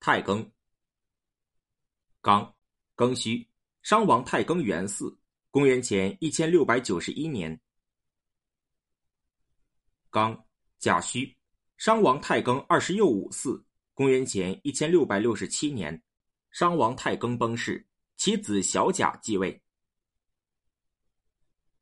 太庚。刚，庚戌，商王太庚元嗣，公元前一千六百九十一年。刚，甲戌，商王太庚二十又五嗣，公元前一千六百六十七年，商王太庚崩逝，其子小甲继位。